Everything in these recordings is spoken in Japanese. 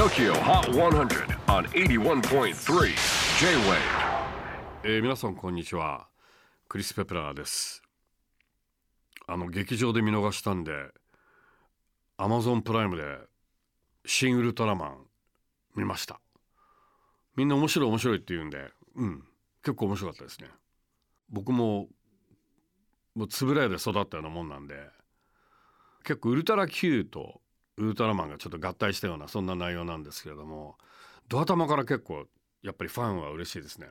TOKYO HOT 100 on 81.3 J-WAVE. えー皆さんこんにちは。クリス・ペプラーです。あの劇場で見逃したんでアマゾンプライムで「シン・ウルトラマン」見ました。みんな面白い面白いって言うんでうん結構面白かったですね。僕ももう円谷で育ったようなもんなんで結構ウルトラ Q とウルトラマンがちょっと合体したようなそんな内容なんですけれどもドア玉から結構やっぱりファンは嬉しいですね。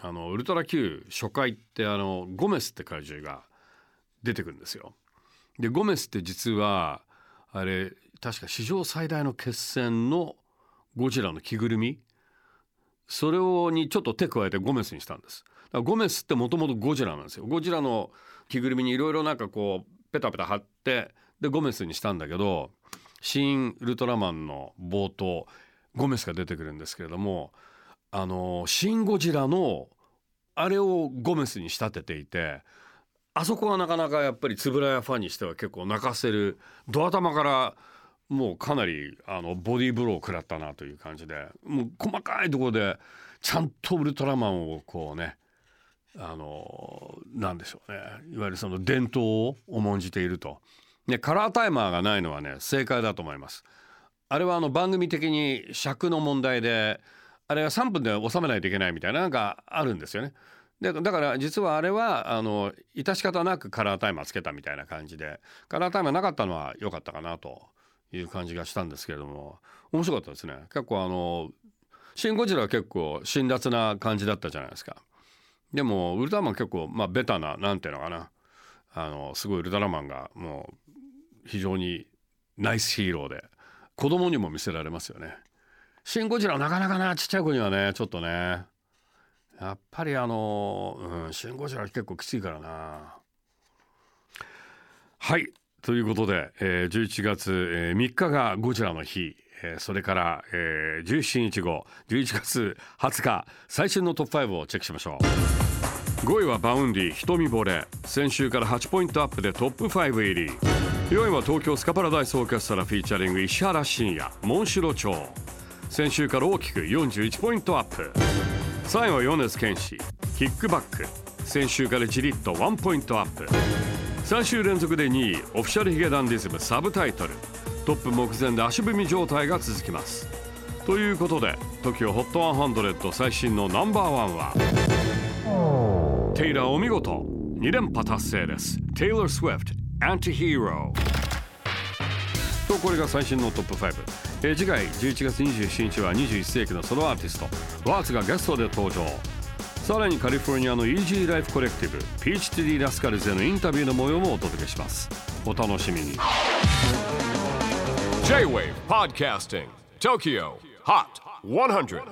あのウルトラ Q 初回ってあのゴメスって怪獣が出てくるんですよ。でゴメスって実はあれ確か史上最大の決戦のゴジラの着ぐるみ？それをにちょっと手加えてゴメスにしたんです。だからゴメスってもともとゴジラなんですよ。ゴジラの着ぐるみにいろいろなんかこうペタペタ貼ってでゴメスにしたんだけど新ウルトラマンの冒頭ゴメスが出てくるんですけれどもあのシン・ゴジラのあれをゴメスに仕立てていてあそこはなかなかやっぱり円谷ファンにしては結構泣かせるドア玉からもうかなりあのボディーブローを食らったなという感じでもう細かいところでちゃんとウルトラマンをこうねあのなんでしょうねいわゆるその伝統を重んじていると。ね、カラータイマーがないのはね正解だと思います。あれはあの番組的に尺の問題であれは3分で収めないといけないみたいななんかあるんですよね。でだから実はあれはあの致し方なくカラータイマーつけたみたいな感じでカラータイマーなかったのは良かったかなという感じがしたんですけれども面白かったですね結構あの「シン・ゴジラ」は結構辛辣な感じだったじゃないですかでもウルトラマン結構まあベタななんていうのかなあのすごいウルトラマンがもう非常にナイスヒーローで子供にも見せられますよね。シン・ゴジラなかなかなちっちゃい子にはねちょっとね。やっぱりあの、うん、シン・ゴジラ結構きついからな。はいということで、えー、11月、えー、3日がゴジラの日、えー、それから、えー、17日後11月20日最新のトップ5をチェックしましょう。5位は Vaundy 瞳惚れ。先週から8ポイントアップでトップ5入り。4位は東京スカパラダイスオーケストラ featuring 石原慎也モンシロチョウ先週から大きく41ポイントアップ。3位は米津玄師 KICK BACK。先週からじりっと1ポイントアップ。3週連続で2位 Official髭男dism Subtitle。トップ目前で足踏み状態が続きます。ということで TOKIOHOT100 最新のナンバーワンはテイラーお見事。2連覇達成です。Taylor Swift Anti-Hero とこれが最新のトップ5、えー次回11月27日は21世紀のソロアーティスト。 WurtS がゲストで登場。さらにカリフォルニアの Easy Life コレクティブ Peach Tree Rascals へのインタビューの模様もお届けします。お楽しみに。J-WAVE PODCASTING TOKYO HOT 100